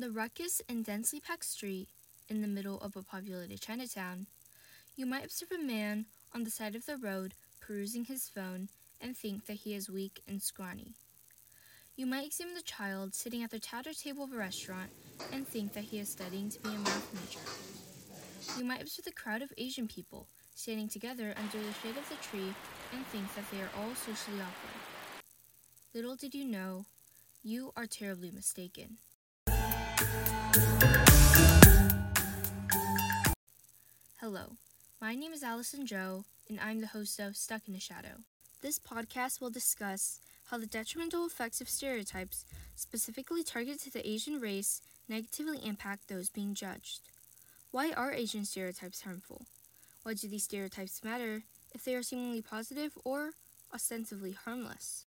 On the ruckus and densely packed street in the middle of a populated Chinatown, you might observe a man on the side of the road perusing his phone and think that he is weak and scrawny. You might examine the child sitting at the chowder table of a restaurant and think that he is studying to be a math major. You might observe the crowd of Asian people standing together under the shade of the tree and think that they are all socially awkward. Little did you know, you are terribly mistaken. Hello, my name is Allison Joe, and I'm the host of Stuck in a Shadow. This podcast will discuss how the detrimental effects of stereotypes, specifically targeted to the Asian race, negatively impact those being judged. Why are Asian stereotypes harmful? Why do these stereotypes matter if they are seemingly positive or ostensibly harmless?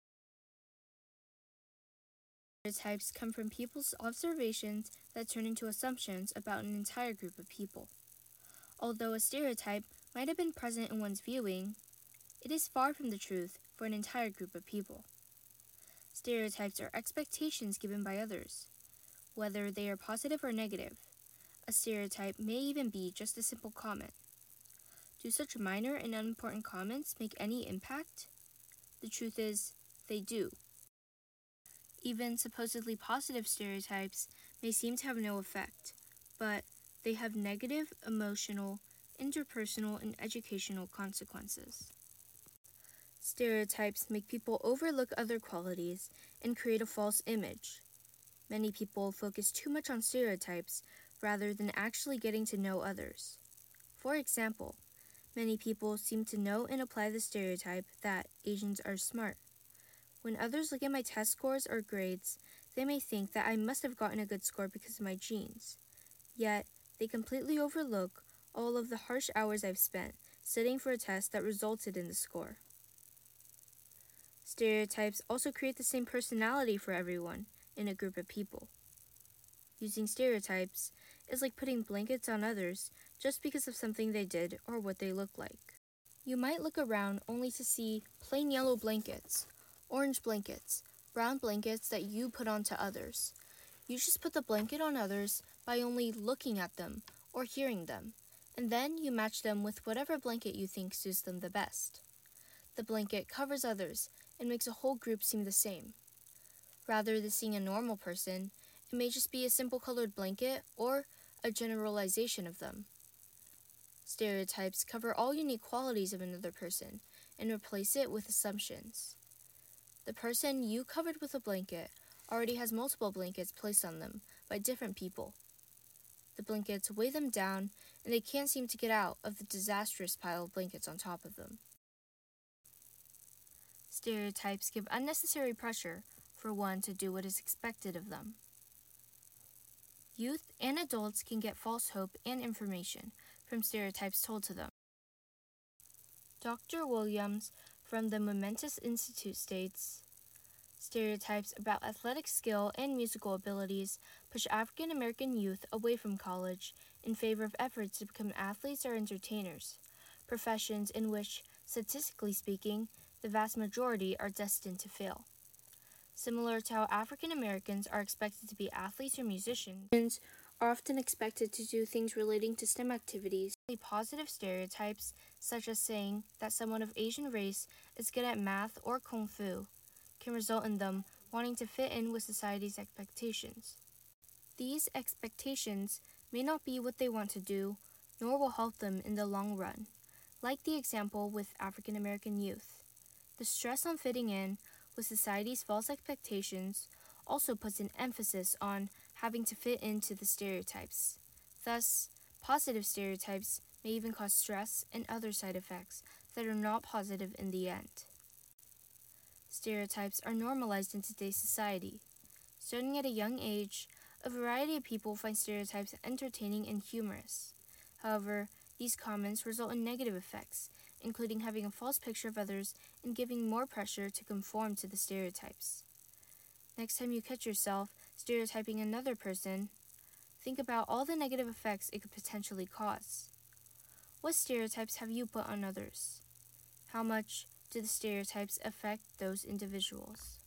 Stereotypes come from people's observations that turn into assumptions about an entire group of people. Although a stereotype might have been present in one's viewing, it is far from the truth for an entire group of people. Stereotypes are expectations given by others, whether they are positive or negative. A stereotype may even be just a simple comment. Do such minor and unimportant comments make any impact? The truth is, they do. Even supposedly positive stereotypes may seem to have no effect, but they have negative emotional, interpersonal, and educational consequences. Stereotypes make people overlook other qualities and create a false image. Many people focus too much on stereotypes rather than actually getting to know others. For example, many people seem to know and apply the stereotype that Asians are smart. When others look at my test scores or grades, they may think that I must have gotten a good score because of my genes. Yet, they completely overlook all of the harsh hours I've spent studying for a test that resulted in the score. Stereotypes also create the same personality for everyone in a group of people. Using stereotypes is like putting blankets on others just because of something they did or what they look like. You might look around only to see plain yellow blankets orange blankets, brown blankets that you put onto others. You just put the blanket on others by only looking at them or hearing them, and then you match them with whatever blanket you think suits them the best. The blanket covers others and makes a whole group seem the same. Rather than seeing a normal person, it may just be a simple colored blanket or a generalization of them. Stereotypes cover all unique qualities of another person and replace it with assumptions. The person you covered with a blanket already has multiple blankets placed on them by different people. The blankets weigh them down, and they can't seem to get out of the disastrous pile of blankets on top of them. Stereotypes give unnecessary pressure for one to do what is expected of them. Youth and adults can get false hope and information from stereotypes told to them. Dr. Williams from the Momentous Institute states Stereotypes about athletic skill and musical abilities push African American youth away from college in favor of efforts to become athletes or entertainers, professions in which, statistically speaking, the vast majority are destined to fail. Similar to how African Americans are expected to be athletes or musicians, are often expected to do things relating to STEM activities. Positive stereotypes, such as saying that someone of Asian race is good at math or kung fu, can result in them wanting to fit in with society's expectations. These expectations may not be what they want to do, nor will help them in the long run, like the example with African American youth. The stress on fitting in with society's false expectations also puts an emphasis on having to fit into the stereotypes. Thus, positive stereotypes may even cause stress and other side effects that are not positive in the end. Stereotypes are normalized in today's society. Starting at a young age, a variety of people find stereotypes entertaining and humorous. However, these comments result in negative effects, including having a false picture of others and giving more pressure to conform to the stereotypes. Next time you catch yourself stereotyping another person, think about all the negative effects it could potentially cause. What stereotypes have you put on others? How much do the stereotypes affect those individuals?